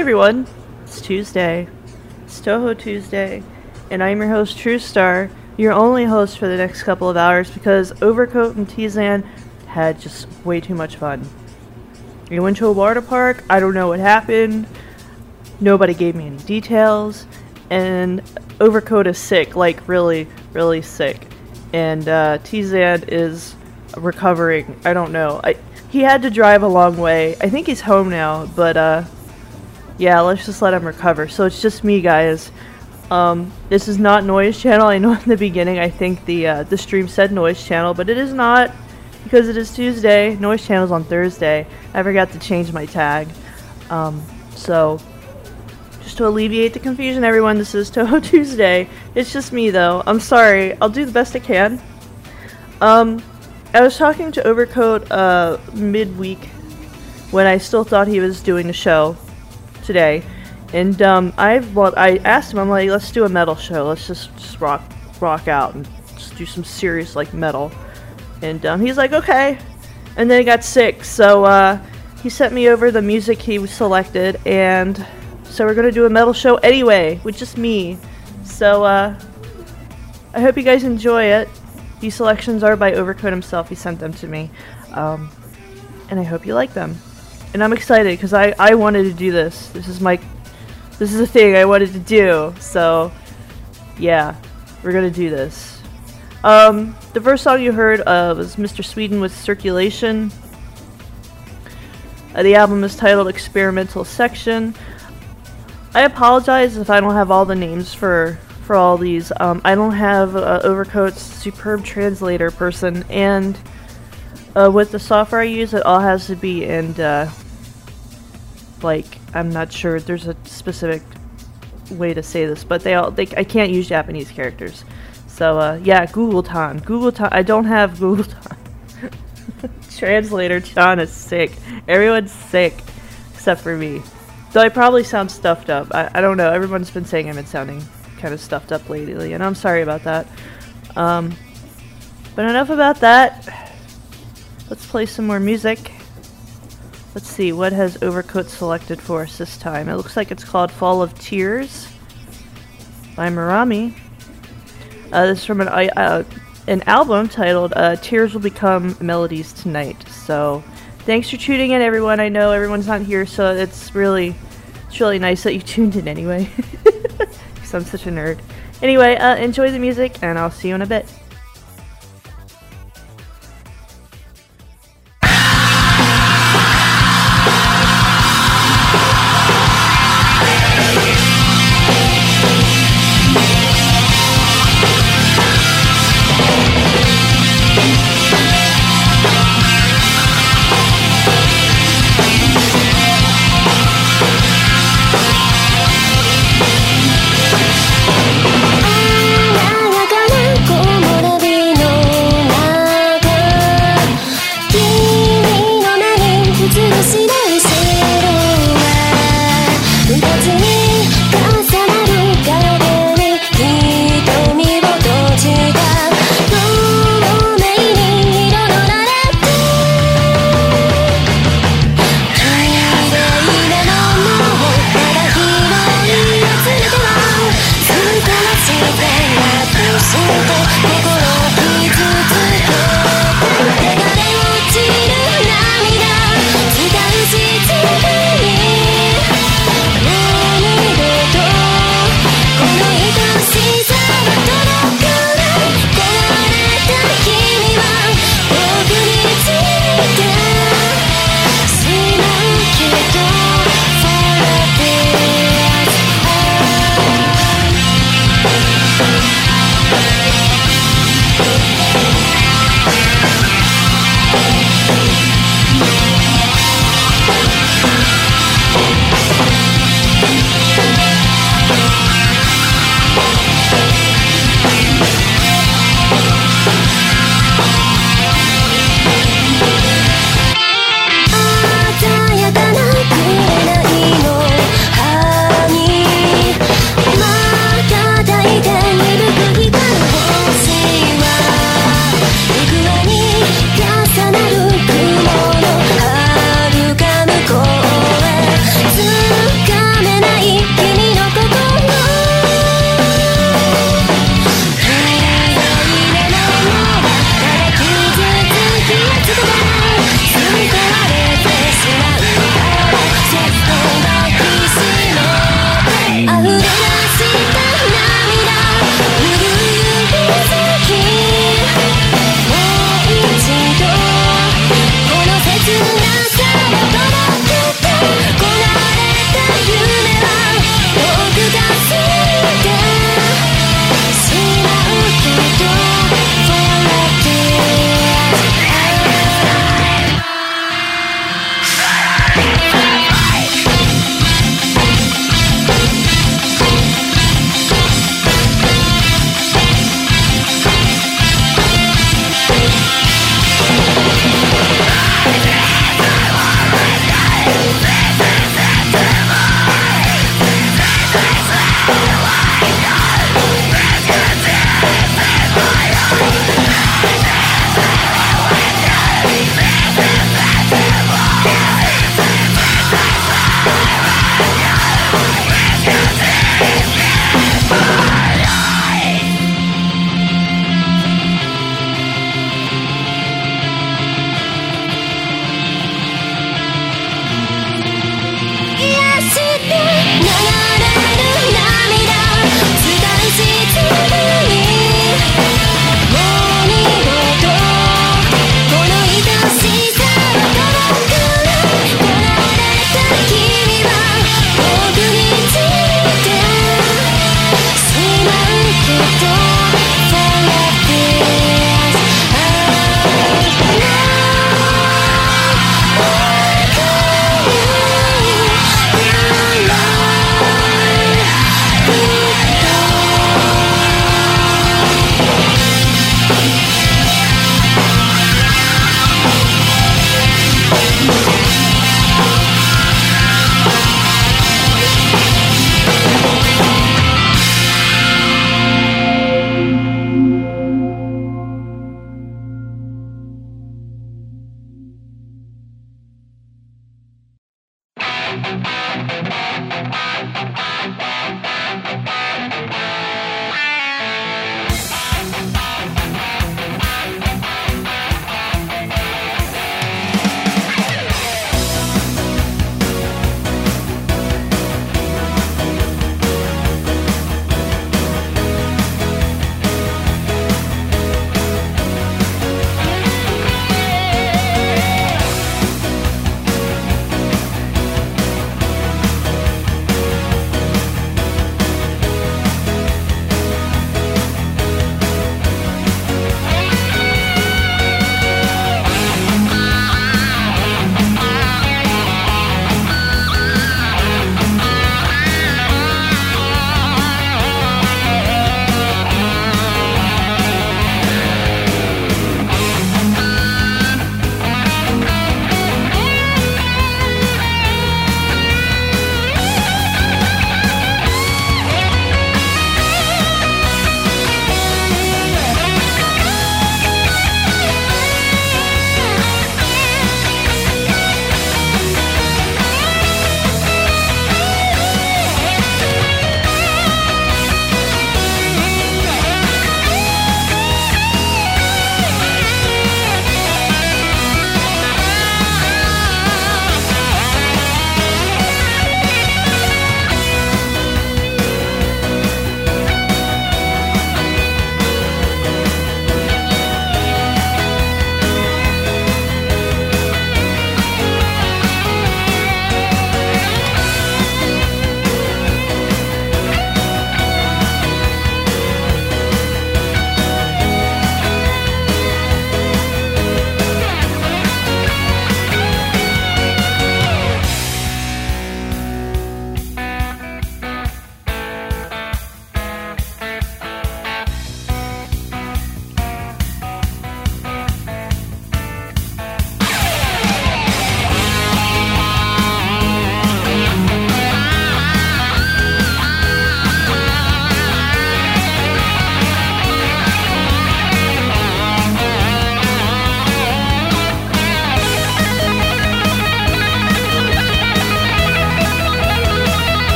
Everyone, it's Tuesday. It's Touhou Tuesday, and I'm your host, TrueStar, your only host for the next couple of hours because Overcoat and Teezan had just way too much fun. We went to a water park, I don't know what happened, nobody gave me any details, and Overcoat is sick, like really, really sick. And uh, Teezan is recovering, I don't know. I, he had to drive a long way. I think he's home now, but uh, yeah, let's just let him recover. So it's just me, guys. Um, this is not noise channel. I know in the beginning I think the uh, the stream said noise channel, but it is not because it is Tuesday. Noise channel's on Thursday. I forgot to change my tag. Um, so just to alleviate the confusion, everyone, this is Touhou Tuesday. It's just me though. I'm sorry. I'll do the best I can. Um, I was talking to Overcoat uh, midweek when I still thought he was doing the show today, and um, I well, I asked him, I'm like, let's do a metal show. Let's just, just rock rock out and just do some serious like metal. And um, he's like, okay. And then he got sick, so uh, he sent me over the music he selected, and so we're gonna do a metal show anyway with just me. So uh, I hope you guys enjoy it. These selections are by Overcoat himself. He sent them to me, um, and I hope you like them and I'm excited because I, I wanted to do this. This is my, this is a thing I wanted to do. So, yeah, we're gonna do this. Um, the first song you heard uh, was Mr. Sweden with Circulation. Uh, the album is titled Experimental Section. I apologize if I don't have all the names for for all these. Um, I don't have uh, Overcoat's superb translator person, and uh, with the software I use, it all has to be in uh, like I'm not sure there's a specific way to say this, but they all they I can't use Japanese characters. So uh, yeah, Google Tan. Google Tan. I don't have Google Tan. Translator Tan is sick. Everyone's sick except for me. Though I probably sound stuffed up. I, I don't know. Everyone's been saying I've been sounding kind of stuffed up lately, and I'm sorry about that. Um, but enough about that. Let's play some more music. Let's see, what has Overcoat selected for us this time? It looks like it's called Fall of Tears by Marami. Uh, this is from an, uh, an album titled uh, Tears Will Become Melodies Tonight. So thanks for tuning in, everyone. I know everyone's not here, so it's really, it's really nice that you tuned in anyway. Because I'm such a nerd. Anyway, uh, enjoy the music, and I'll see you in a bit.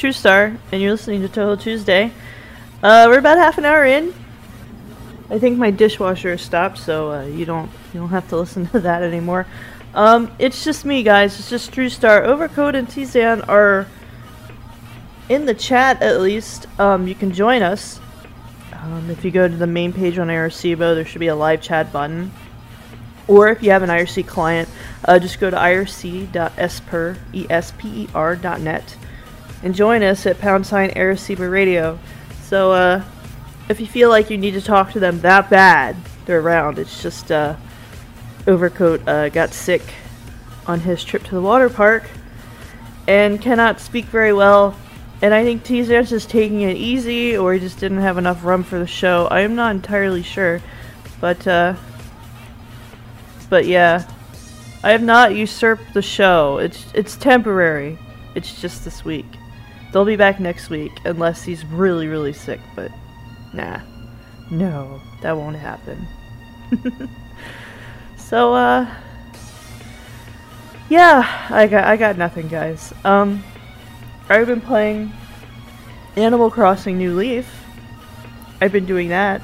TrueStar, and you're listening to Touhou Tuesday. Uh, we're about half an hour in. I think my dishwasher stopped, so uh, you don't you don't have to listen to that anymore. Um, it's just me, guys. It's just True Star. Overcoat and Teezan are in the chat at least. Um, you can join us. Um, if you go to the main page on IRCbo, there should be a live chat button. Or if you have an IRC client, uh, just go to irc.esper, E-S-P-E-R.net and join us at pound sign IRCbo radio. So, uh, if you feel like you need to talk to them that bad, they're around. It's just, uh, Overcoat uh, got sick on his trip to the water park and cannot speak very well. And I think Teezan's is taking it easy, or he just didn't have enough rum for the show. I am not entirely sure, but uh, but yeah, I have not usurped the show. It's it's temporary. It's just this week. They'll be back next week unless he's really really sick. But nah, no, that won't happen. so uh, yeah, I got I got nothing, guys. Um, I've been playing Animal Crossing New Leaf. I've been doing that.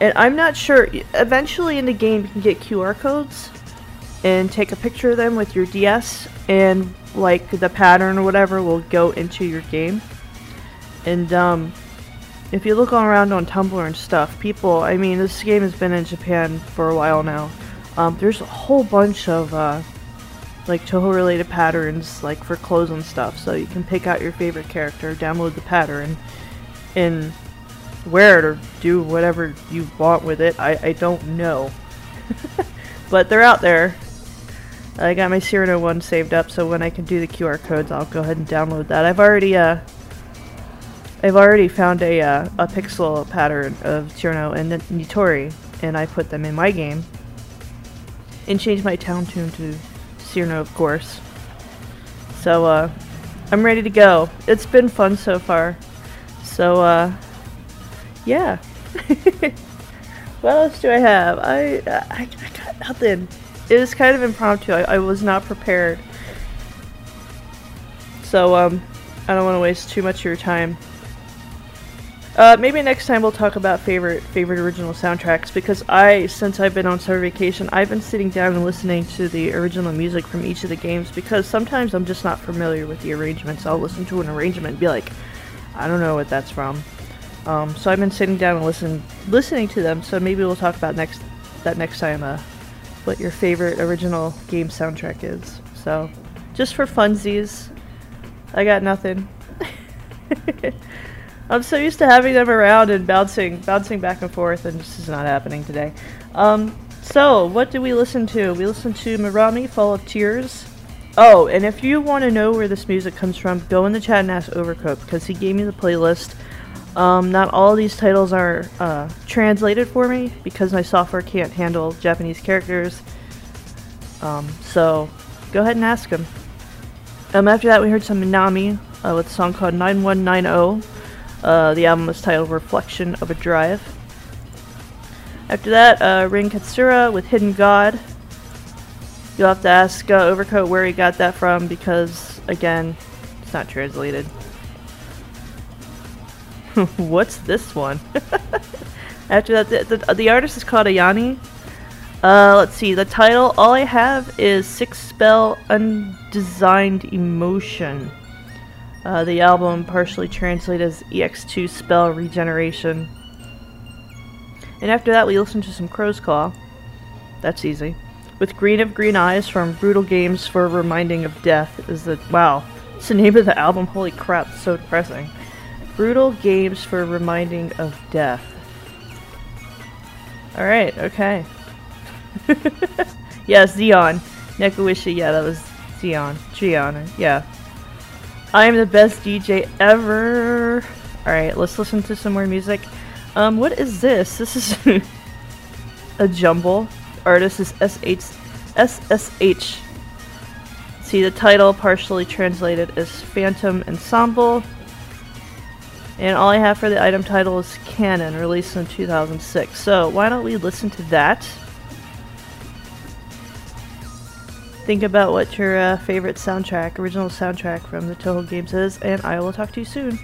And I'm not sure, eventually in the game you can get QR codes and take a picture of them with your DS and like the pattern or whatever will go into your game. And um, if you look around on Tumblr and stuff, people, I mean, this game has been in Japan for a while now. Um, there's a whole bunch of uh, like Touhou related patterns like for clothes and stuff so you can pick out your favorite character download the pattern and wear it or do whatever you want with it I, I don't know but they're out there I got my Cirno one saved up so when I can do the QR codes I'll go ahead and download that I've already uh I've already found a, uh, a pixel pattern of Cirno and Nitori and I put them in my game and changed my town tune to Cirno, of course. So, uh, I'm ready to go. It's been fun so far. So, uh, yeah. what else do I have? I, I, I got nothing. It was kind of impromptu. I, I was not prepared. So, um, I don't want to waste too much of your time. Uh, maybe next time we'll talk about favorite favorite original soundtracks because I, since I've been on summer vacation, I've been sitting down and listening to the original music from each of the games because sometimes I'm just not familiar with the arrangements. I'll listen to an arrangement and be like, I don't know what that's from. Um, so I've been sitting down and listen listening to them. So maybe we'll talk about next that next time uh, what your favorite original game soundtrack is. So just for funsies, I got nothing. I'm so used to having them around and bouncing, bouncing back and forth, and this is not happening today. Um, so, what do we listen to? We listen to Mirami, Fall of Tears. Oh, and if you want to know where this music comes from, go in the chat and ask Overcoat, because he gave me the playlist. Um, not all these titles are uh, translated for me, because my software can't handle Japanese characters. Um, so, go ahead and ask him. Um, after that, we heard some Minami uh, with a song called 9190. Uh, the album was titled Reflection of a Drive. After that, uh, Rin Katsura with Hidden God. You'll have to ask uh, Overcoat where he got that from because, again, it's not translated. What's this one? After that, the, the, the, artist is called Ayani. Uh, let's see, the title, all I have is Six Spell Undesigned Emotion. Uh, the album partially translated as EX2 Spell Regeneration. And after that, we listened to some Crow's Claw. That's easy. With Green of Green Eyes from Brutal Games for Reminding of Death is the. Wow. It's the name of the album. Holy crap, so depressing. Brutal Games for Reminding of Death. Alright, okay. yeah, Xeon. Nekuishi, yeah, that was Xeon. Gianna, yeah. I am the best DJ ever. Alright, let's listen to some more music. Um, what is this? This is a jumble. Artist is SH SSH. See the title partially translated is Phantom Ensemble. And all I have for the item title is Canon, released in 2006. So why don't we listen to that? Think about what your uh, favorite soundtrack, original soundtrack from the Touhou games is, and I will talk to you soon.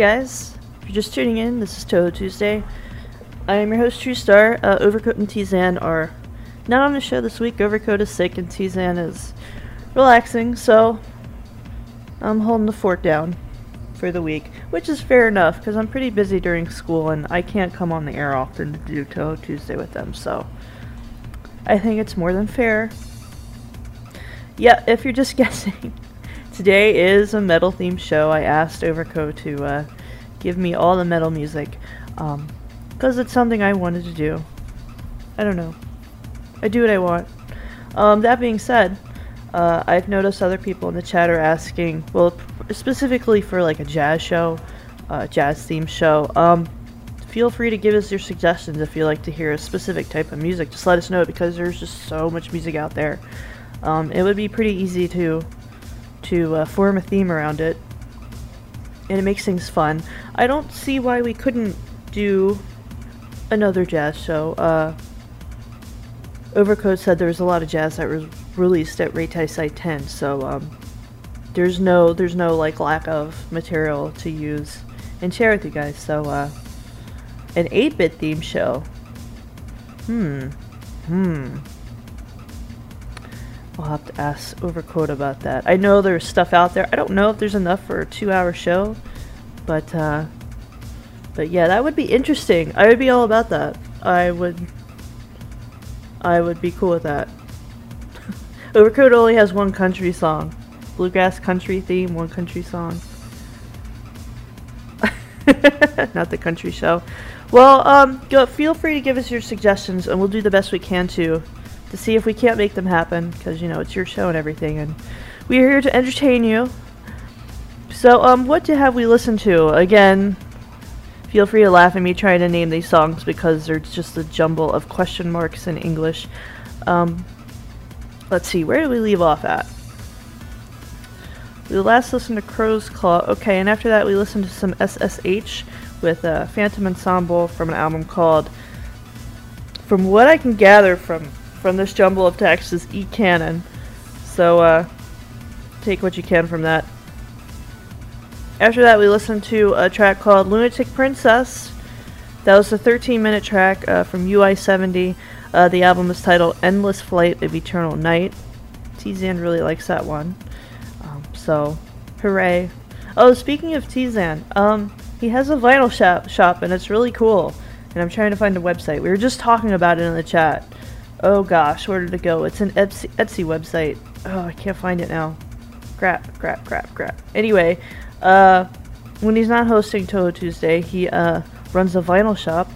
Guys, if you're just tuning in, this is Touhou Tuesday. I am your host, TrueStar. Uh, Overcoat and Teezan are not on the show this week. Overcoat is sick and Teezan is relaxing, so I'm holding the fort down for the week, which is fair enough because I'm pretty busy during school and I can't come on the air often to do Touhou Tuesday with them, so I think it's more than fair. Yeah, if you're just guessing, today is a metal themed show. I asked Overcoat to uh, give me all the metal music because it's something I wanted to do. I don't know. I do what I want. Um, that being said, uh, I've noticed other people in the chat are asking, well, specifically for like a jazz show, uh, jazz theme show. Um, feel free to give us your suggestions if you like to hear a specific type of music. Just let us know because there's just so much music out there. Um, it would be pretty easy to to uh, form a theme around it, and it makes things fun. I don't see why we couldn't do another jazz show. Uh, Overcoat said there was a lot of jazz that was released at Reitaisai 10, so um, there's no there's no like lack of material to use and share with you guys. So uh, an 8-bit theme show. Hmm. Hmm. I'll have to ask Overcoat about that. I know there's stuff out there. I don't know if there's enough for a two-hour show, but uh, but yeah, that would be interesting. I would be all about that. I would. I would be cool with that. Overcoat only has one country song, bluegrass country theme, one country song. Not the country show. Well, um, go, feel free to give us your suggestions, and we'll do the best we can to to see if we can't make them happen, because you know it's your show and everything, and we are here to entertain you. So, um, what do have we listened to? Again, feel free to laugh at me trying to name these songs because they're just a jumble of question marks in English. Um, let's see, where did we leave off at? We last listened to Crow's Claw. Okay, and after that we listened to some SSH with a Phantom Ensemble from an album called. From what I can gather from from this jumble of text is E Canon. So uh, take what you can from that. After that, we listened to a track called Lunatic Princess. That was a 13 minute track uh, from UI 70. Uh, the album is titled Endless Flight of Eternal Night. Teezan really likes that one. Um, so, hooray. Oh, speaking of Teezan, um, he has a vinyl shop, shop and it's really cool. And I'm trying to find a website. We were just talking about it in the chat. Oh gosh, where did it go? It's an Etsy, Etsy website. Oh, I can't find it now. Crap, crap, crap, crap. Anyway, uh, when he's not hosting Touhou Tuesday, he uh, runs a vinyl shop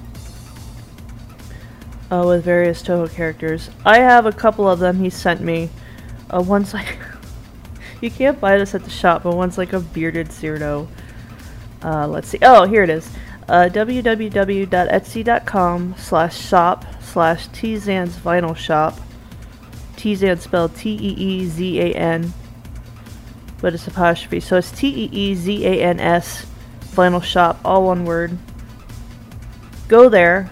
uh, with various Touhou characters. I have a couple of them he sent me. Uh, one's like, you can't buy this at the shop, but one's like a bearded Cirno. Uh, let's see. Oh, here it is. Uh, www.etsy.com slash shop slash Teezan's vinyl shop. Teezan spelled T-E-E-Z-A-N but it's apostrophe. So it's T E E Z A N S vinyl shop, all one word. Go there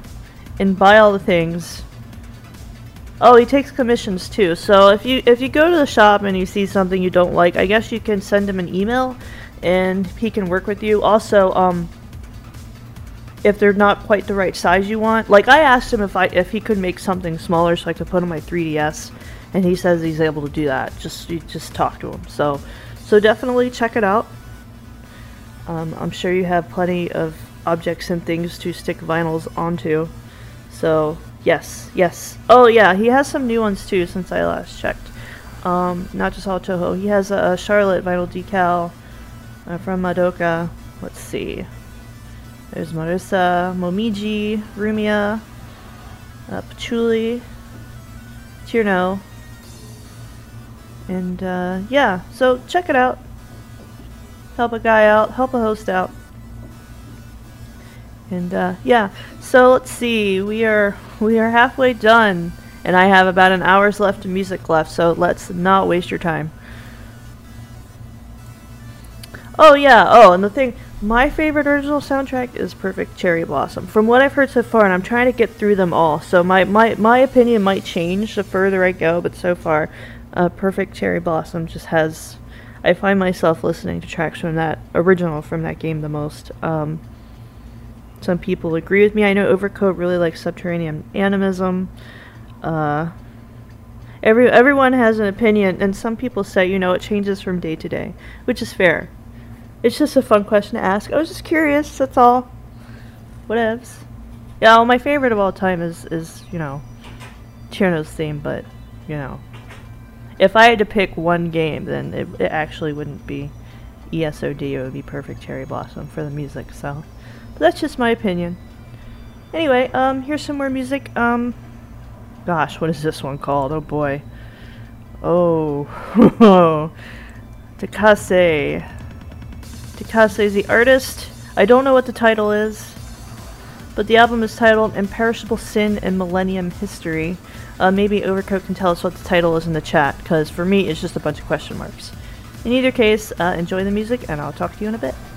and buy all the things. Oh, he takes commissions too. So if you if you go to the shop and you see something you don't like, I guess you can send him an email and he can work with you. Also, um if they're not quite the right size you want, like I asked him if I if he could make something smaller so I could put on my 3DS, and he says he's able to do that. Just you just talk to him. So so definitely check it out. Um, I'm sure you have plenty of objects and things to stick vinyls onto. So yes, yes. Oh yeah, he has some new ones too since I last checked. Um, not just all Touhou. He has a, Charlotte vinyl decal uh, from Madoka. Let's see. There's Marisa, Momiji, Rumia, uh, Patchouli, Cirno, and uh, yeah, so check it out. Help a guy out, help a host out. And uh, yeah, so let's see. We are we are halfway done, and I have about an hour's left of music left. So let's not waste your time. Oh yeah. Oh, and the thing, my favorite original soundtrack is Perfect Cherry Blossom. From what I've heard so far, and I'm trying to get through them all. So my my my opinion might change the further I go, but so far, uh, Perfect Cherry Blossom just has. I find myself listening to tracks from that original from that game the most. Um, some people agree with me. I know Overcoat really likes Subterranean Animism. Uh, every everyone has an opinion, and some people say, you know, it changes from day to day, which is fair. It's just a fun question to ask. I was just curious. That's all. Whatevs. Yeah, well, my favorite of all time is is you know, Cirno's theme, but you know, if I had to pick one game, then it, it actually wouldn't be ESOD. It would be Perfect Cherry Blossom for the music. So, but that's just my opinion. Anyway, um, here's some more music. Um, gosh, what is this one called? Oh boy. Oh, Takase. Takase is the artist. I don't know what the title is, but the album is titled Imperishable Sin and Millennium History. Uh, maybe Overcoat can tell us what the title is in the chat, because for me it's just a bunch of question marks. In either case, uh, enjoy the music, and I'll talk to you in a bit.「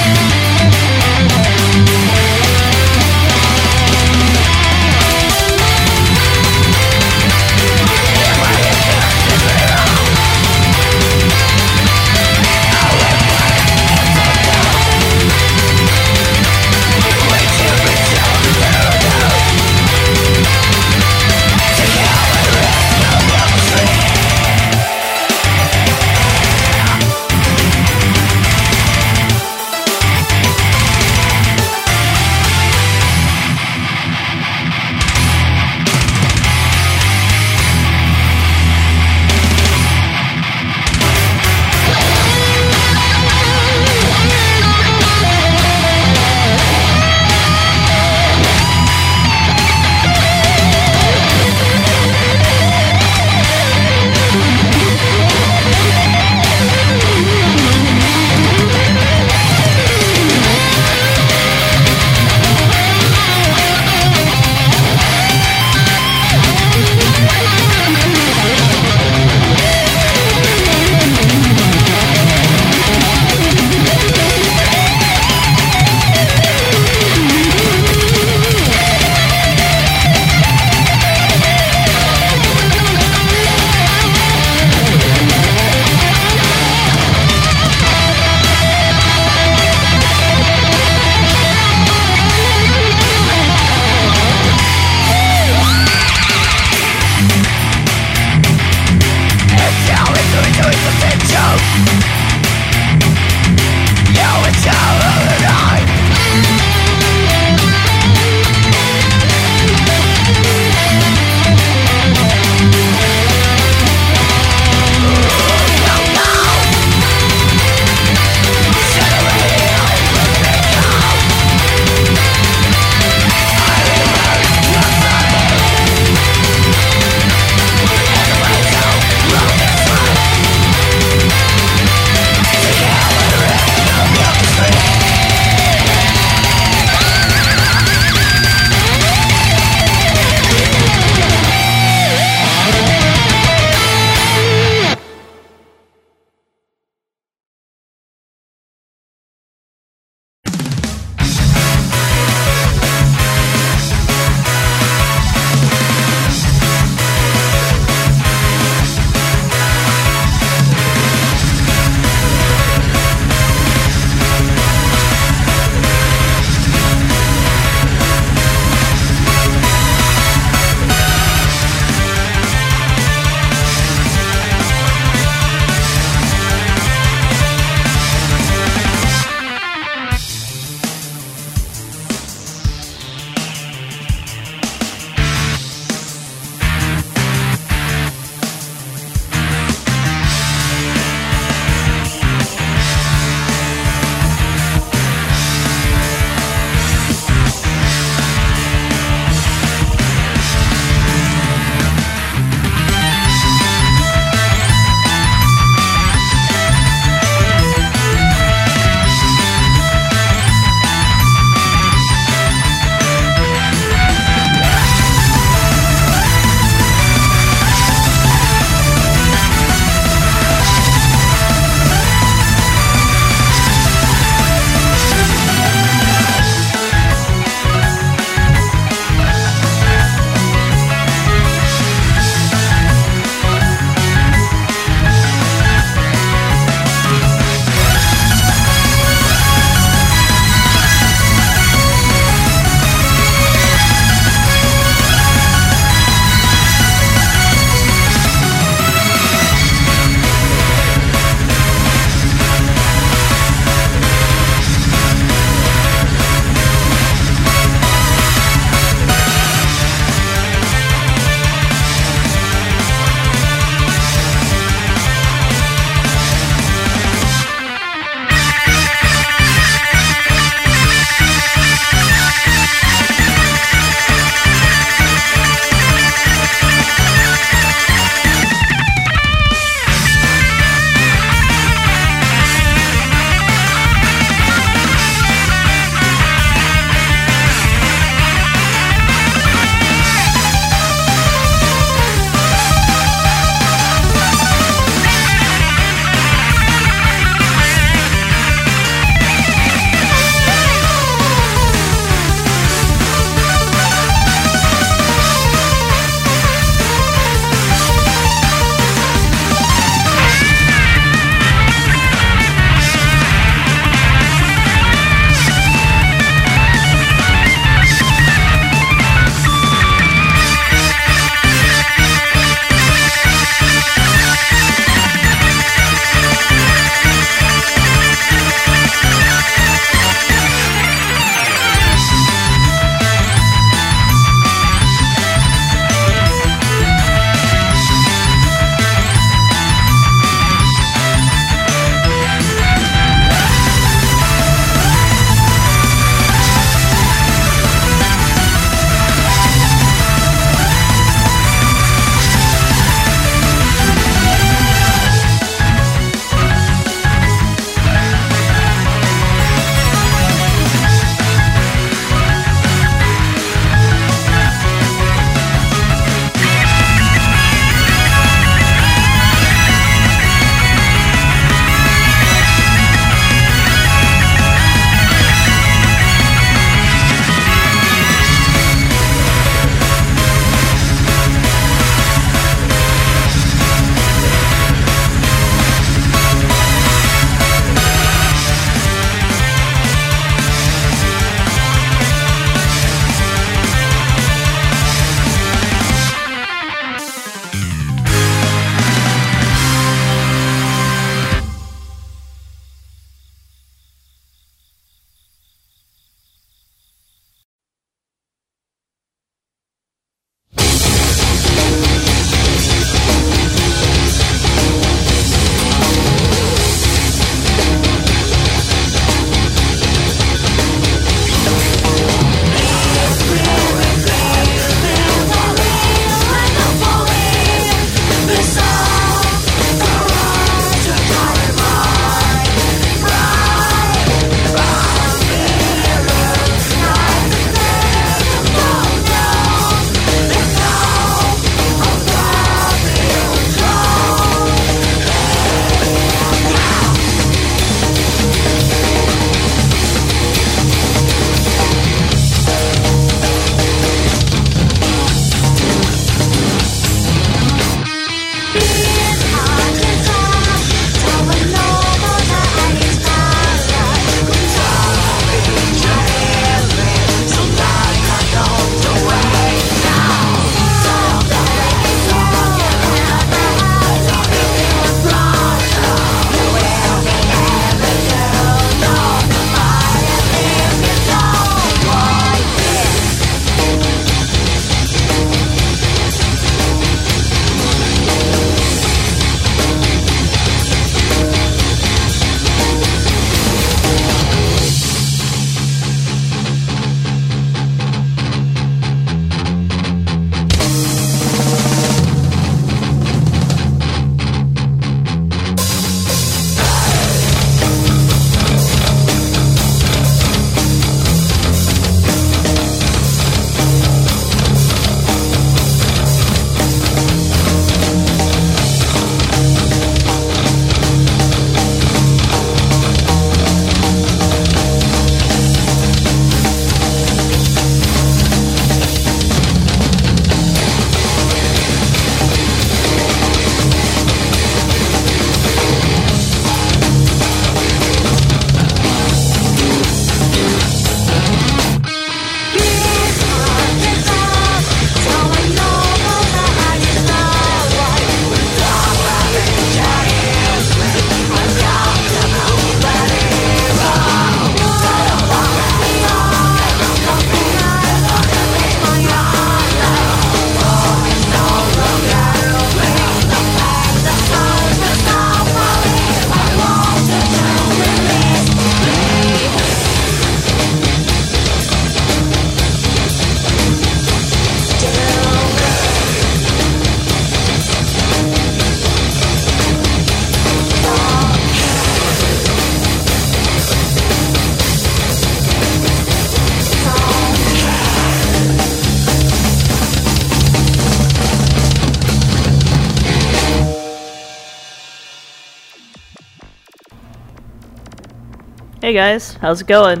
Hey guys, how's it going?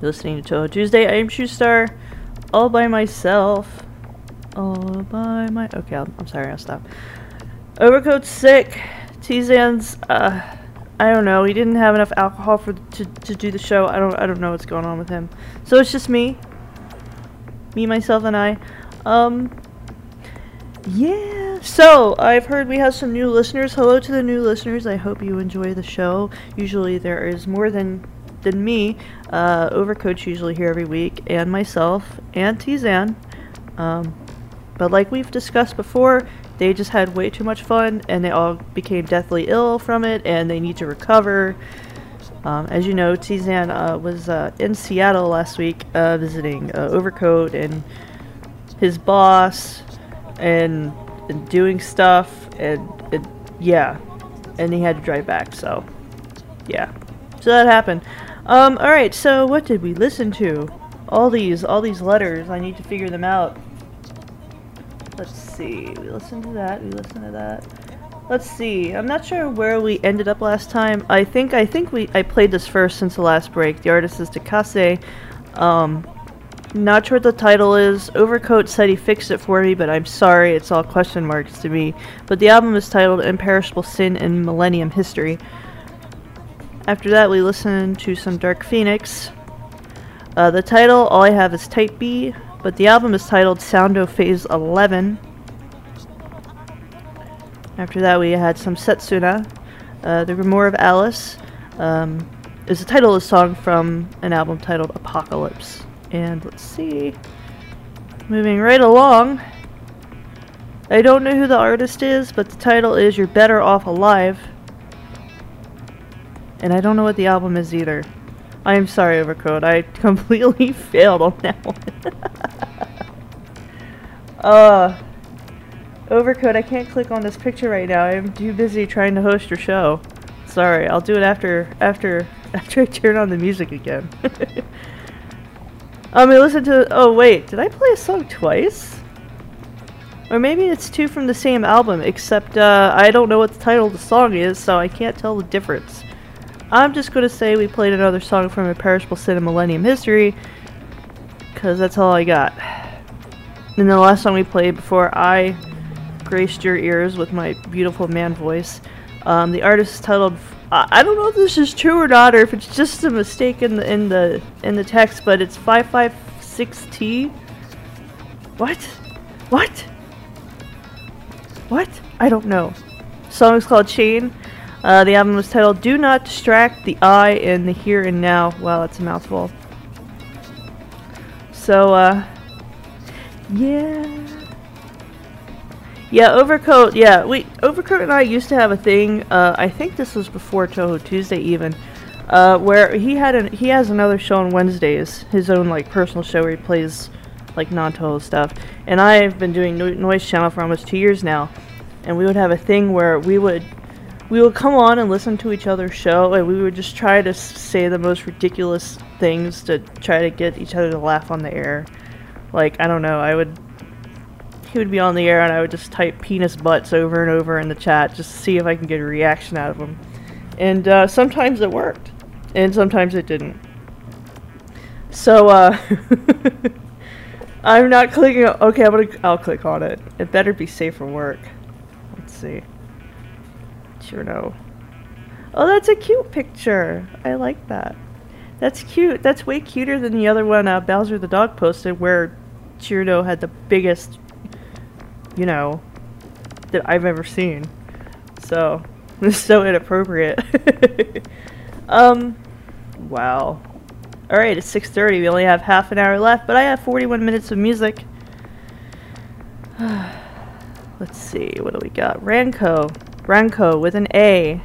You're listening to Touhou Tuesday. I am Star, all by myself. All by my. Okay, I'm, I'm sorry, I'll stop. Overcoat's sick. Teezan's, uh, I don't know. He didn't have enough alcohol for to, to do the show. I don't I don't know what's going on with him. So it's just me. Me, myself, and I. Um. Yeah. So I've heard we have some new listeners. Hello to the new listeners. I hope you enjoy the show. Usually there is more than than me. Uh, Overcoat's usually here every week, and myself and Teezan. Um, but like we've discussed before, they just had way too much fun, and they all became deathly ill from it, and they need to recover. Um, as you know, Teezan uh, was uh, in Seattle last week uh, visiting uh, Overcoat and his boss and, and doing stuff, and, yeah, and he had to drive back, so yeah. So that happened. Um, alright, so what did we listen to? All these, all these letters, I need to figure them out. Let's see, we listened to that, we listened to that. Let's see. I'm not sure where we ended up last time. I think I think we I played this first since the last break. The artist is Takase. Um, not sure what the title is. Overcoat said he fixed it for me, but I'm sorry, it's all question marks to me. But the album is titled Imperishable Sin and Millennium History. After that, we listened to some Dark Phoenix. Uh, the title, all I have is Type B, but the album is titled Soundo Phase 11. After that, we had some Setsuna. Uh, the Grimoire of Alice um, is the title of the song from an album titled Apocalypse. And let's see. Moving right along. I don't know who the artist is, but the title is You're Better Off Alive. And I don't know what the album is either. I am sorry, Overcoat. I completely failed on that one. uh, Overcoat, I can't click on this picture right now. I'm too busy trying to host your show. Sorry, I'll do it after after after I turn on the music again. Um, I listened to. Oh wait, did I play a song twice? Or maybe it's two from the same album, except uh, I don't know what the title of the song is, so I can't tell the difference. I'm just to say we played another song from Imperishable Sin and Millennium History, because that's all I got. And the last song we played before I graced your ears with my beautiful man voice, um, the artist is titled. I don't know if this is true or not, or if it's just a mistake in the in the in the text, but it's 556T. What? What? What? I don't know. The song is called Chain. Uh, the album was titled Do Not Distract the Eye in the Here and Now. Wow, that's a mouthful. So, uh, yeah. Yeah, Overcoat, yeah, we, Overcoat and I used to have a thing, uh, I think this was before Touhou Tuesday even, uh, where he had an, he has another show on Wednesdays, his own, like, personal show where he plays, like, non-Touhou stuff, and I've been doing no- Noise Channel for almost two years now, and we would have a thing where we would we would come on and listen to each other's show and we would just try to say the most ridiculous things to try to get each other to laugh on the air. Like i don't know i would he would be on the air and i would just type penis butts over and over in the chat just to see if i can get a reaction out of him and uh, sometimes it worked and sometimes it didn't so uh i'm not clicking okay i'm gonna i'll click on it it better be safe for work let's see Cirno. Oh, that's a cute picture. I like that. That's cute. That's way cuter than the other one uh, Bowser the dog posted, where Cirno had the biggest, you know, that I've ever seen. So, it's so inappropriate. um, wow. All right, it's 6:30. We only have half an hour left, but I have 41 minutes of music. Let's see, what do we got? Ranko. Ranko with an A.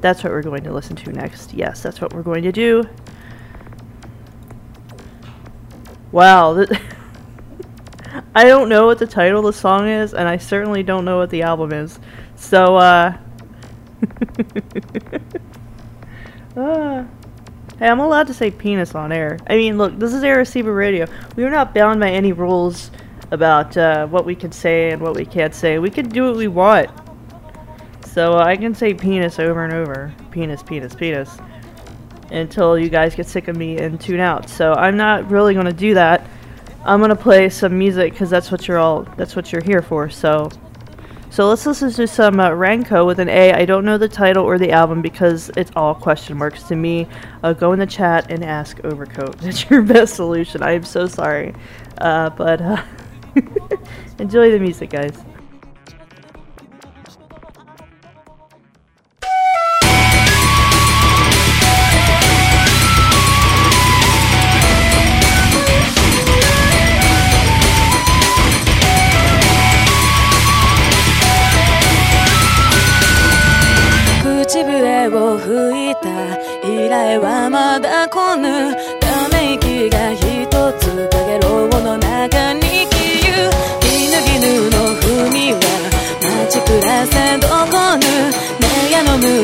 That's what we're going to listen to next. Yes, that's what we're going to do. Wow. I don't know what the title of the song is, and I certainly don't know what the album is. So, uh... uh hey, I'm allowed to say penis on air. I mean, look, this is Arecibo Radio. We are not bound by any rules about uh, what we can say and what we can't say. We can do what we want. So uh, I can say penis over and over. Penis, penis, penis. Until you guys get sick of me and tune out. So I'm not really going to do that. I'm gonna play some music because that's what you're all that's what you're here for. So, so let's listen to some uh, Ranko with an A. I don't know the title or the album because it's all question marks to me. Uh, go in the chat and ask Overcoat. That's your best solution. I am so sorry, uh, but uh, enjoy the music, guys.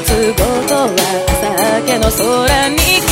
つごとは朝明けの空に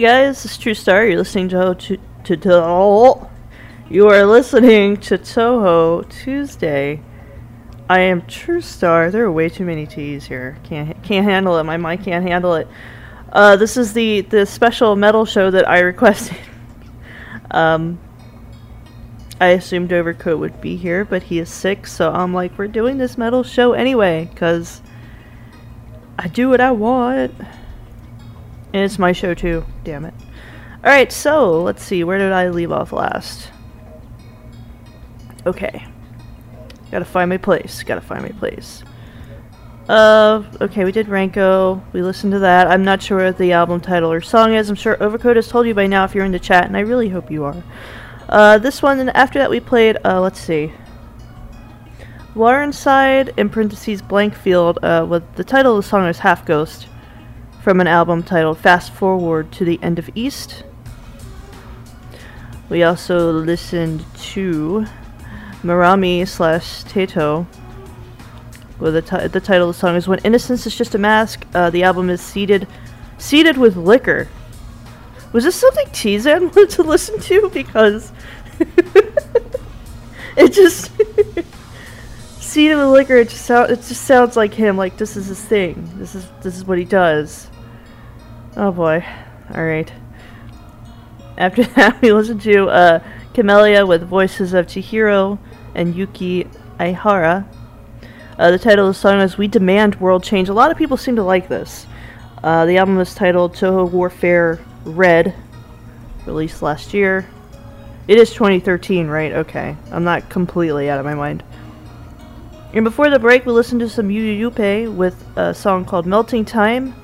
Hey guys, it's TrueStar. You're listening to to, to, to You are listening to Touhou Tuesday. I am TrueStar. There are way too many T's here. Can't can't handle it. My mic can't handle it. Uh, this is the the special metal show that I requested. um, I assumed Overcoat would be here, but he is sick, so I'm like, we're doing this metal show anyway, cause I do what I want. And it's my show too, damn it. Alright, so let's see, where did I leave off last? Okay. Gotta find my place, gotta find my place. Uh, okay, we did Renko. We listened to that. I'm not sure what the album title or song is. I'm sure Overcoat has told you by now if you're in the chat, and I really hope you are. Uh, this one, and after that we played, uh, let's see. Water Inside, in parentheses, blank field, uh, with the title of the song is Half Ghost from an album titled Fast Forward to the End of East. We also listened to Marami slash Tato. Well, the, the title of the song is When Innocence is Just a Mask. Uh, the album is Seated, Seated with Liquor. Was this something Teezan wanted to listen to? Because it just seated with liquor. It just it just sounds like him. Like this is his thing. This is this is what he does. Oh boy. Alright. After that, we listened to uh, Camellia with voices of Chihiro and Yuki Aihara. Uh, the title of the song is We Demand World Change. A lot of people seem to like this. Uh, the album is titled Toho Warfare Red, released last year. It is 2013, right? Okay. I'm not completely out of my mind. And before the break, we listened to some Yuyupe with a song called Melting Time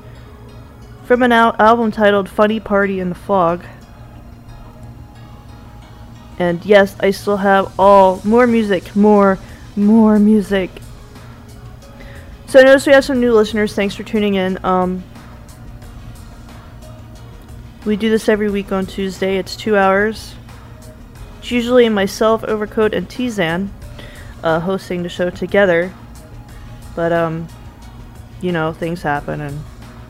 from an al album titled Funny Party in the Fog. And yes, I still have all more music, more, more music. So I noticed we have some new listeners. Thanks for tuning in. Um, we do this every week on Tuesday. It's two hours. It's usually myself, Overcoat, and Teezan uh, hosting the show together. But, um, you know, things happen and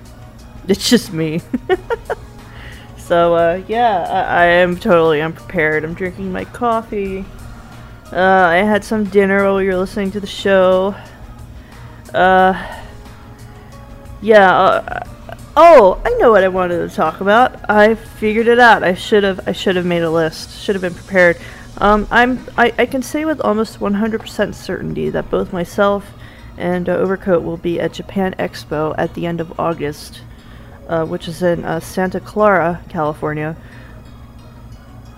it's just me. so, uh, yeah, I, I, am totally unprepared. I'm drinking my coffee. Uh, I had some dinner while we were listening to the show. Uh, yeah, uh, oh, I know what I wanted to talk about. I figured it out. I should have, I should have made a list. Should have been prepared. Um, I'm, I, I can say with almost 100% certainty that both myself and uh, Overcoat will be at Japan Expo at the end of August uh, which is in uh, Santa Clara, California.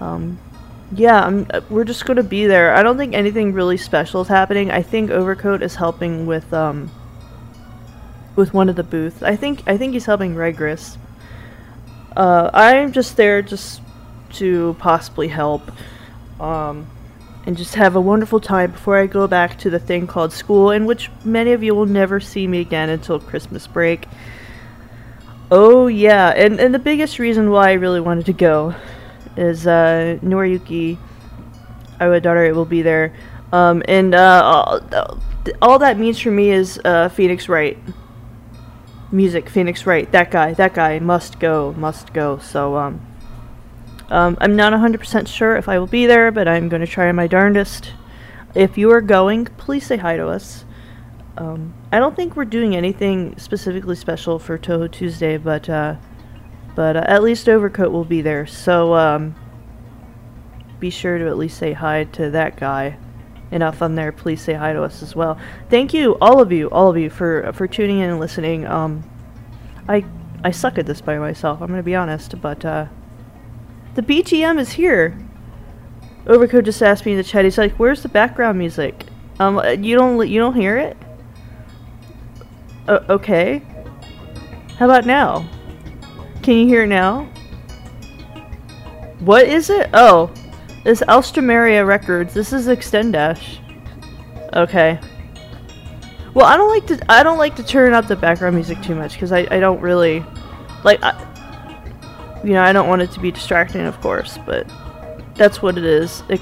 Um, yeah, I'm, uh, we're just going to be there. I don't think anything really special is happening. I think Overcoat is helping with um, with one of the booths. I think I think he's helping Regress. Uh, I'm just there just to possibly help. Um, and just have a wonderful time before I go back to the thing called school, in which many of you will never see me again until Christmas break. Oh yeah, and and the biggest reason why I really wanted to go is uh, Noriyuki Iwadare will be there, um, and uh, all, all, that means for me is uh, Phoenix Wright. Music, Phoenix Wright, that guy, that guy must go, must go. So um, um, I'm not 100% sure if I will be there, but I'm going to try my darndest. If you are going, please say hi to us. Um, I don't think we're doing anything specifically special for Touhou Tuesday, but uh, but uh, at least Overcoat will be there. So um, be sure to at least say hi to that guy. And enough on there, please say hi to us as well. Thank you, all of you, all of you, for for tuning in and listening. Um, I I suck at this by myself. I'm gonna be honest, but uh, the BGM is here. Overcoat just asked me in the chat. He's like, "Where's the background music? Um, you don't you don't hear it? Uh, okay. How about now? Can you hear it now? What is it? Oh, it's Alstroemeria Records. This is Extendash. Okay. Well, I don't like to. I don't like to turn up the background music too much because I, I don't really like. I, you know, I don't want it to be distracting, of course, but that's what it is. It,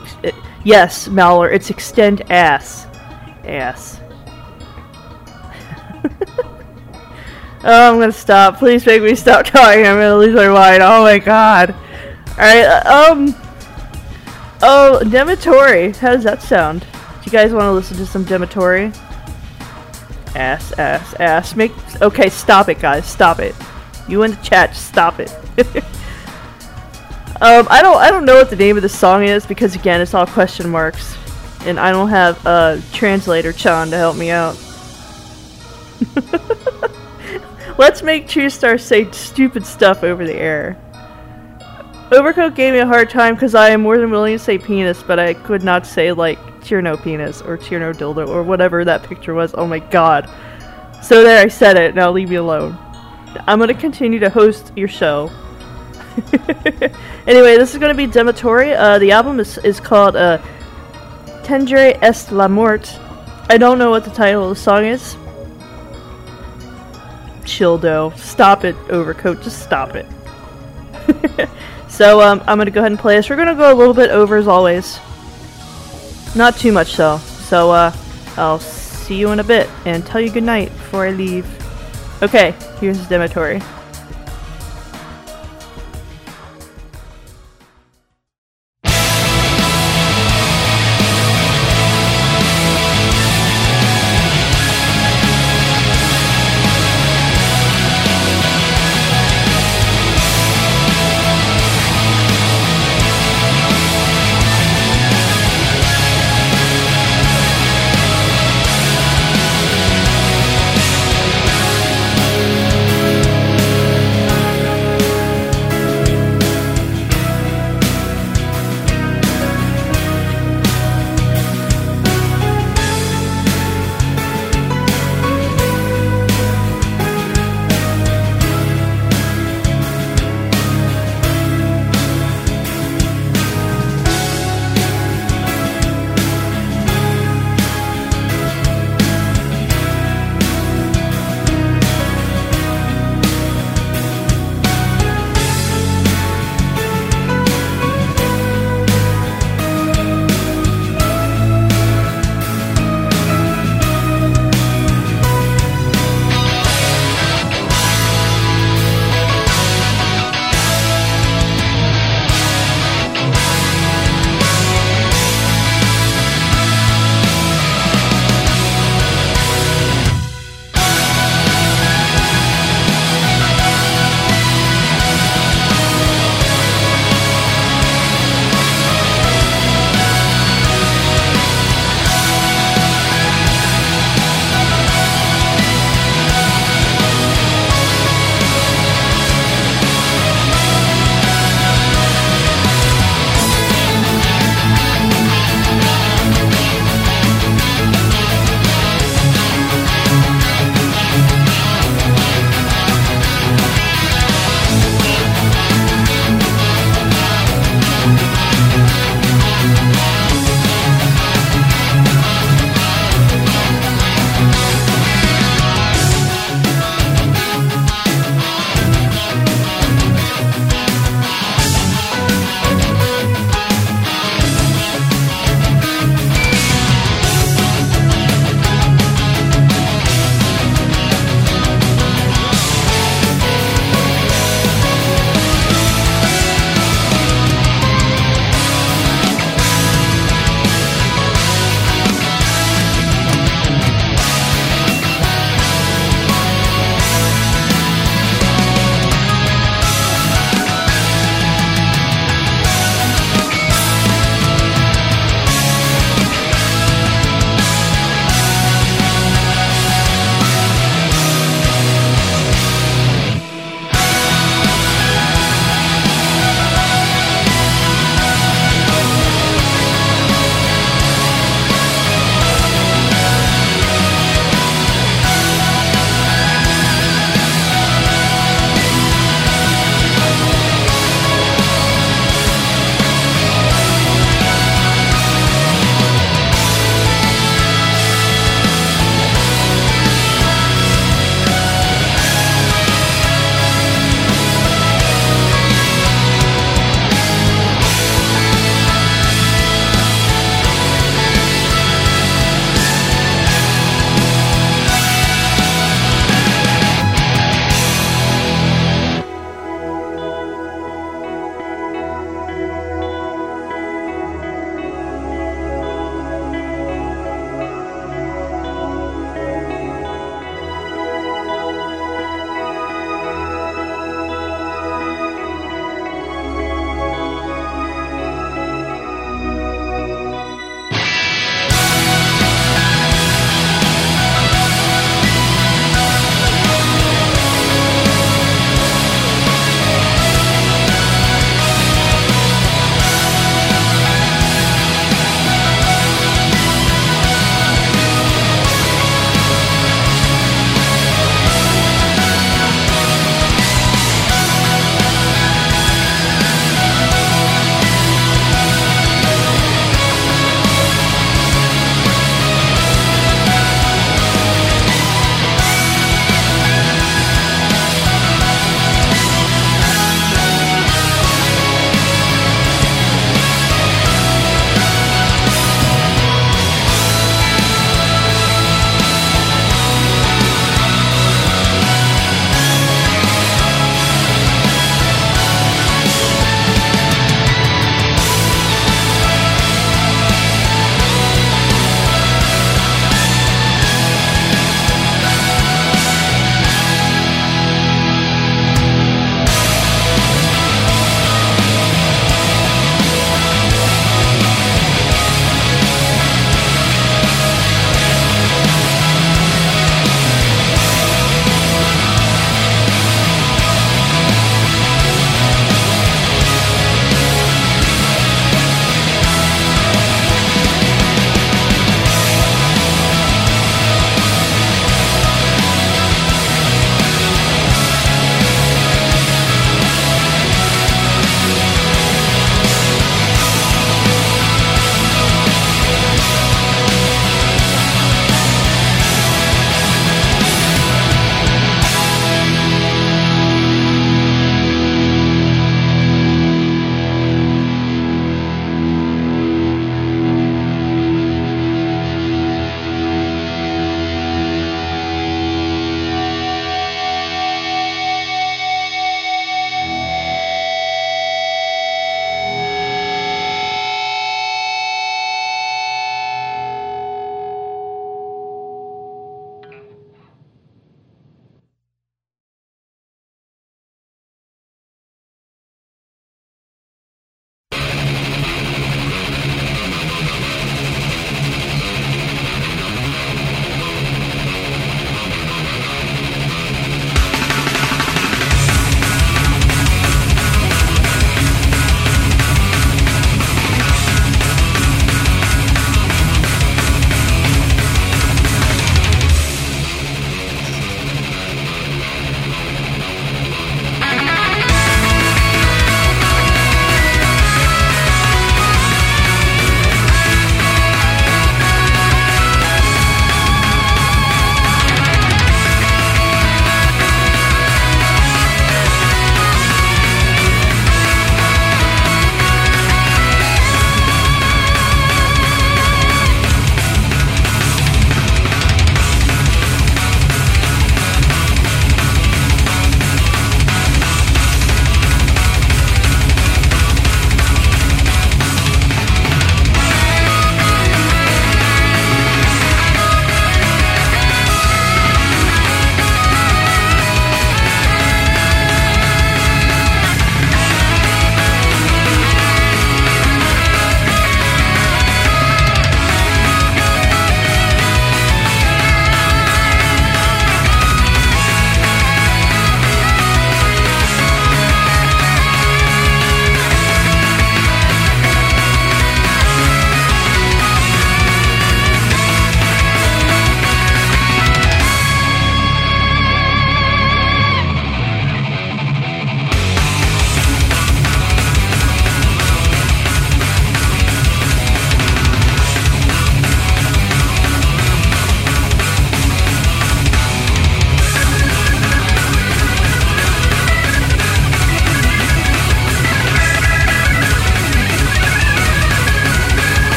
yes, Mallor, it's extend ass, ass. oh, I'm gonna stop. Please make me stop talking. I'm gonna lose my mind. Oh my god. All right. Uh, um. Oh, Demetori. How does that sound? Do you guys want to listen to some Demetori? Ass, ass, ass. Make okay. Stop it, guys. Stop it. You in the chat. Stop it. um, I don't. I don't know what the name of the song is because again, it's all question marks, and I don't have a translator Chan to help me out. Let's make TrueStar say stupid stuff over the air. Overcoat gave me a hard time because I am more than willing to say penis, but I could not say like Cirno penis or Cirno dildo or whatever that picture was. Oh my god. So there, I said it. Now leave me alone. I'm gonna continue to host your show. anyway, this is gonna be Demetori. Uh, the album is, is called uh, Tendre est la mort. I don't know what the title of the song is. Childo. Stop it, Overcoat. Just stop it. So um, I'm going to go ahead and play this. We're going to go a little bit over as always. Not too much though. So uh, I'll see you in a bit and tell you goodnight before I leave. Okay, here's Demetori.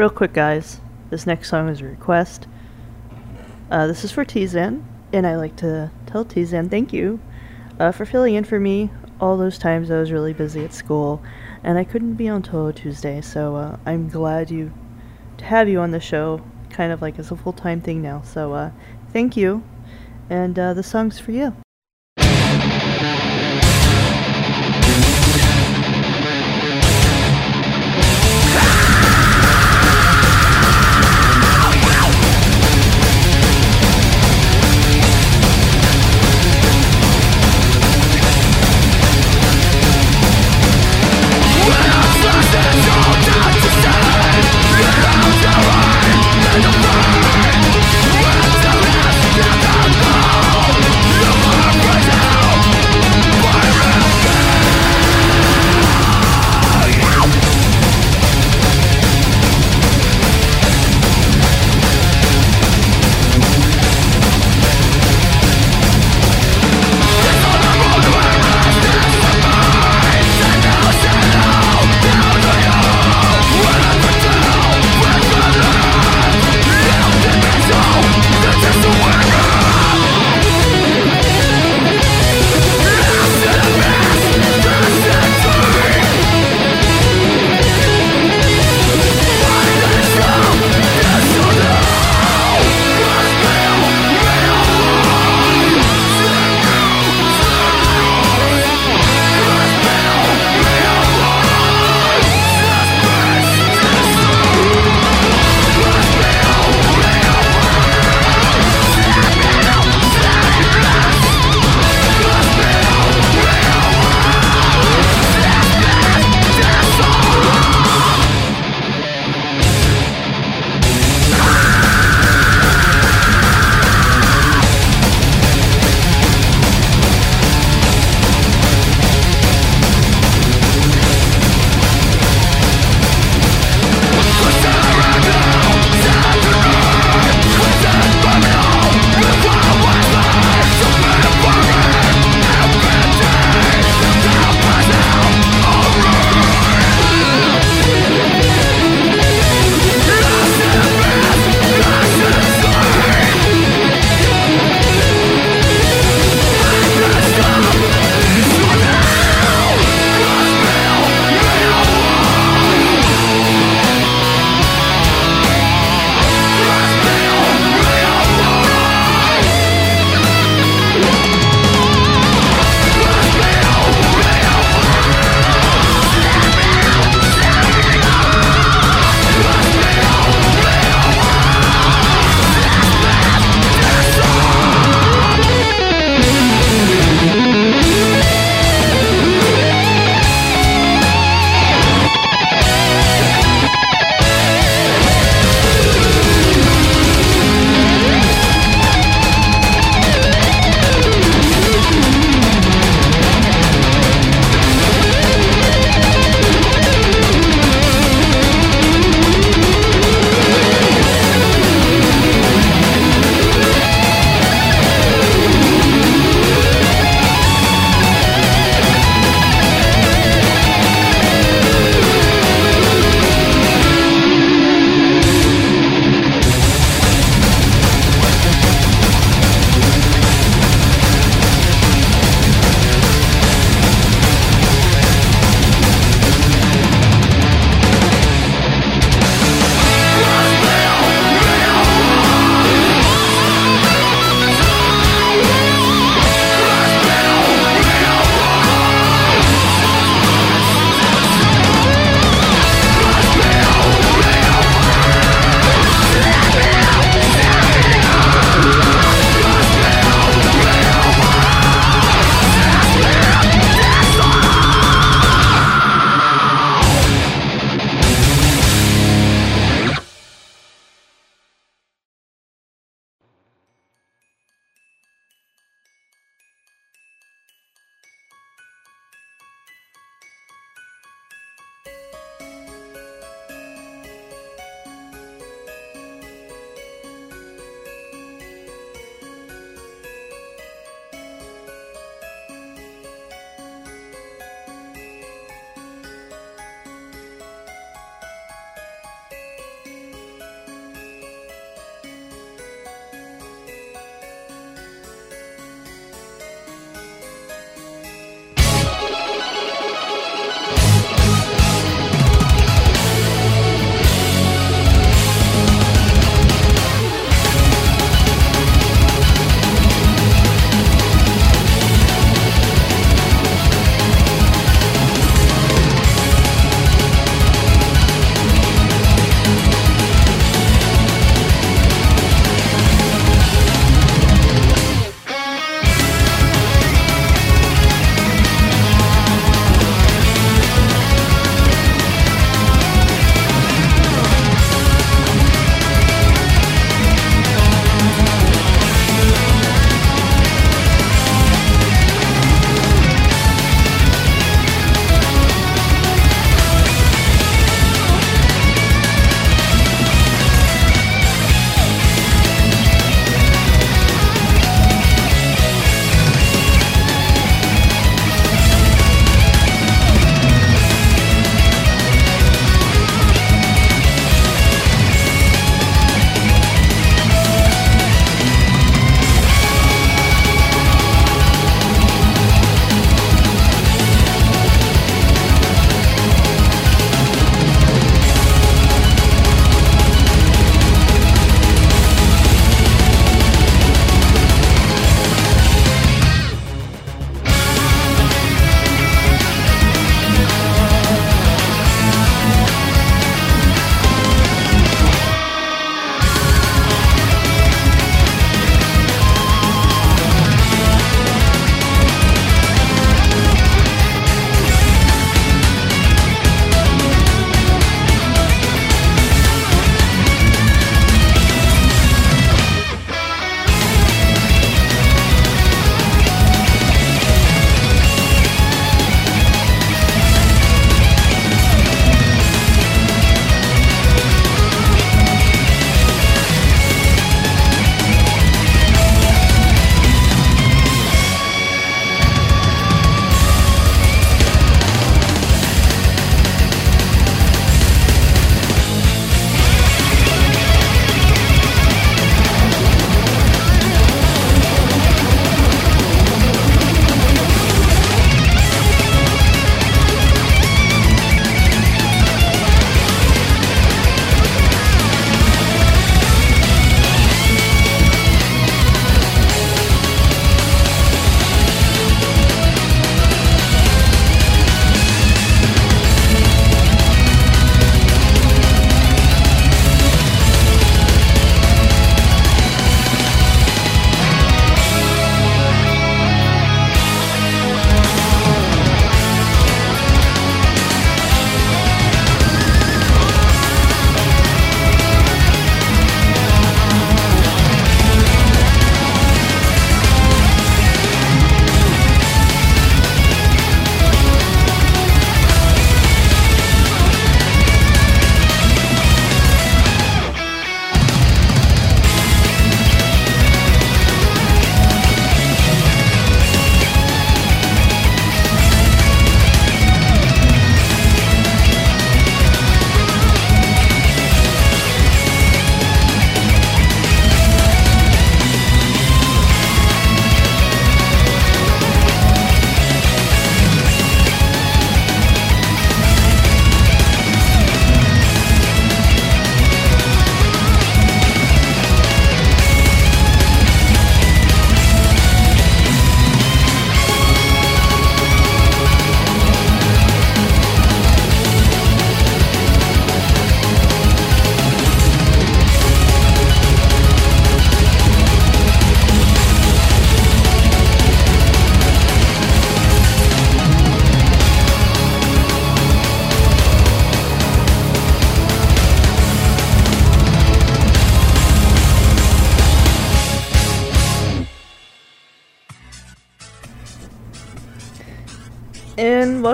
Real quick, guys. This next song is a request. Uh, this is for Teezan, and I like to tell Teezan thank you uh, for filling in for me all those times I was really busy at school, and I couldn't be on Touhou Tuesday. So uh, I'm glad you to have you on the show, kind of like as a full time thing now. So uh, thank you, and uh, the song's for you.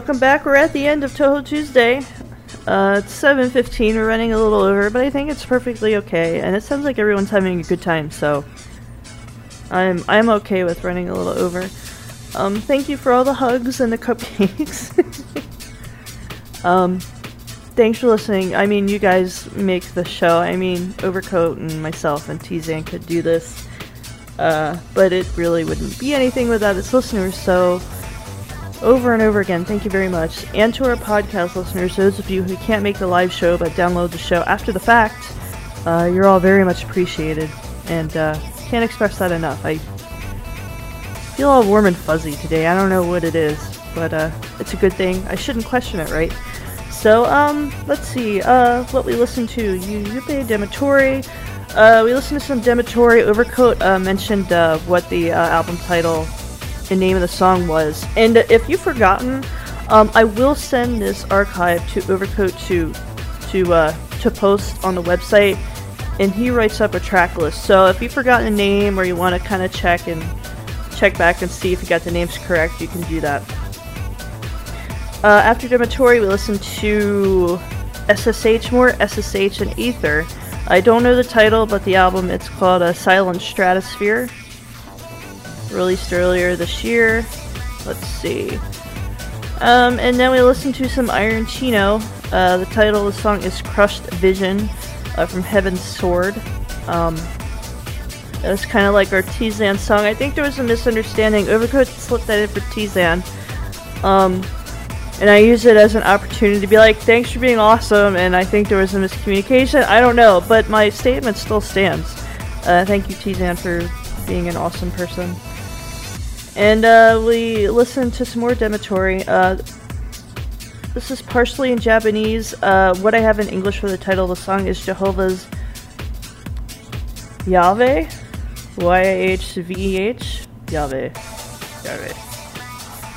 Welcome back. We're at the end of Touhou Tuesday. Uh, it's 7.15. We're running a little over, but I think it's perfectly okay. And it sounds like everyone's having a good time, so I'm I'm okay with running a little over. Um, thank you for all the hugs and the cupcakes. um, thanks for listening. I mean, you guys make the show. I mean, Overcoat and myself and Teezan could do this. Uh, but it really wouldn't be anything without its listeners, so over and over again, thank you very much. And to our podcast listeners, those of you who can't make the live show but download the show after the fact, uh, you're all very much appreciated. And uh, can't express that enough. I feel all warm and fuzzy today. I don't know what it is, but uh, it's a good thing. I shouldn't question it, right? So, um, let's see. Uh, what we listened to: Yuppe Demetori. Uh, we listened to some Demetori. Overcoat uh, mentioned uh, what the uh, album title and name of the song was. And if you've forgotten, um, I will send this archive to Overcoat to to uh, to post on the website and he writes up a track list. So if you've forgotten a name or you want to kind of check and check back and see if you got the names correct, you can do that. Uh, after Demetori, we listened to SSH more, SSH and Ether. I don't know the title, but the album it's called a uh, Silent Stratosphere. Released earlier this year. Let's see. Um, and then we listened to some Iron Chino. Uh, the title of the song is Crushed Vision uh, from Heaven's Sword. Um, it was kind of like our Teezan song. I think there was a misunderstanding. Overcoat slipped that in for Teezan. Um, and I used it as an opportunity to be like, thanks for being awesome, and I think there was a miscommunication. I don't know, but my statement still stands. Uh, thank you, Teezan, for being an awesome person. And uh, we listened to some more Demetori. Uh, this is partially in Japanese. Uh, what I have in English for the title of the song is Jehovah's Yahweh. Y-A-H-V-E-H. Yahweh. Yahweh.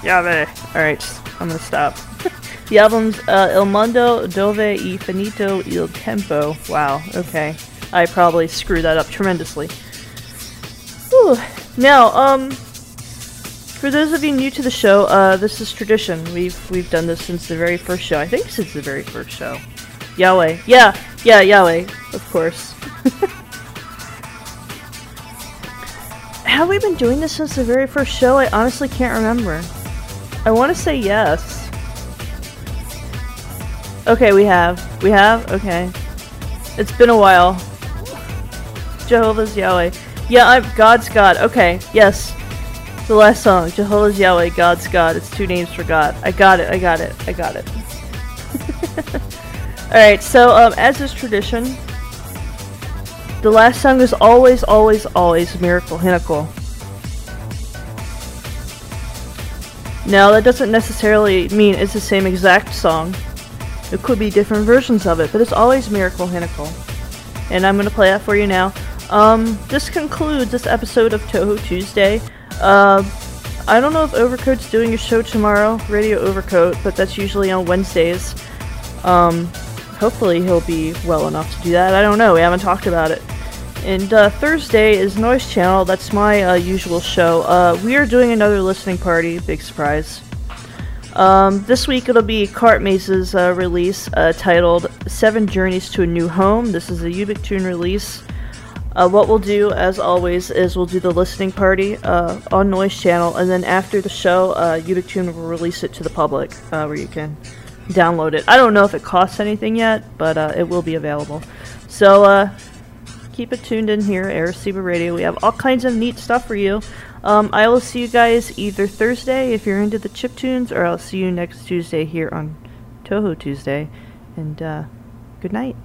Yahweh. Alright, I'm gonna stop. the album's uh, Il Mondo Dove e Finito il Tempo. Wow, okay. I probably screwed that up tremendously. Whew. Now, um, for those of you new to the show, uh, this is tradition. We've we've done this since the very first show. I think since the very first show. Yahweh. Yeah, yeah, Yahweh. Of course. Have we been doing this since the very first show? I honestly can't remember. I want to say yes. Okay, we have. We have? Okay. It's been a while. Jehovah's Yahweh. Yeah, I'm God's God. Okay, yes. The last song, Jehovah's Yahweh, God's God. It's two names for God. I got it, I got it, I got it. Alright, so um, as is tradition, the last song is always, always, always Miracle Hinacle. Now, that doesn't necessarily mean it's the same exact song. It could be different versions of it, but it's always Miracle Hinacle. And I'm going to play that for you now. Um, this concludes this episode of Touhou Tuesday. Uh, I don't know if Overcoat's doing a show tomorrow, Radio Overcoat, but that's usually on Wednesdays. Um, hopefully he'll be well enough to do that. I don't know, we haven't talked about it. And uh, Thursday is Noise Channel, that's my uh, usual show. Uh, we are doing another listening party, big surprise. Um, this week it'll be Cart Maze's uh, release uh, titled Seven Journeys to a New Home. This is a Ubik Ubiquitune release. Uh, what we'll do, as always, is we'll do the listening party uh, on Noise Channel, and then after the show, uh, Ubiquitune will release it to the public, uh, where you can download it. I don't know if it costs anything yet, but uh, it will be available. So uh, keep it tuned in here, Arecibo Radio. We have all kinds of neat stuff for you. Um, I will see you guys either Thursday if you're into the chip tunes, or I'll see you next Tuesday here on Touhou Tuesday. And uh, good night.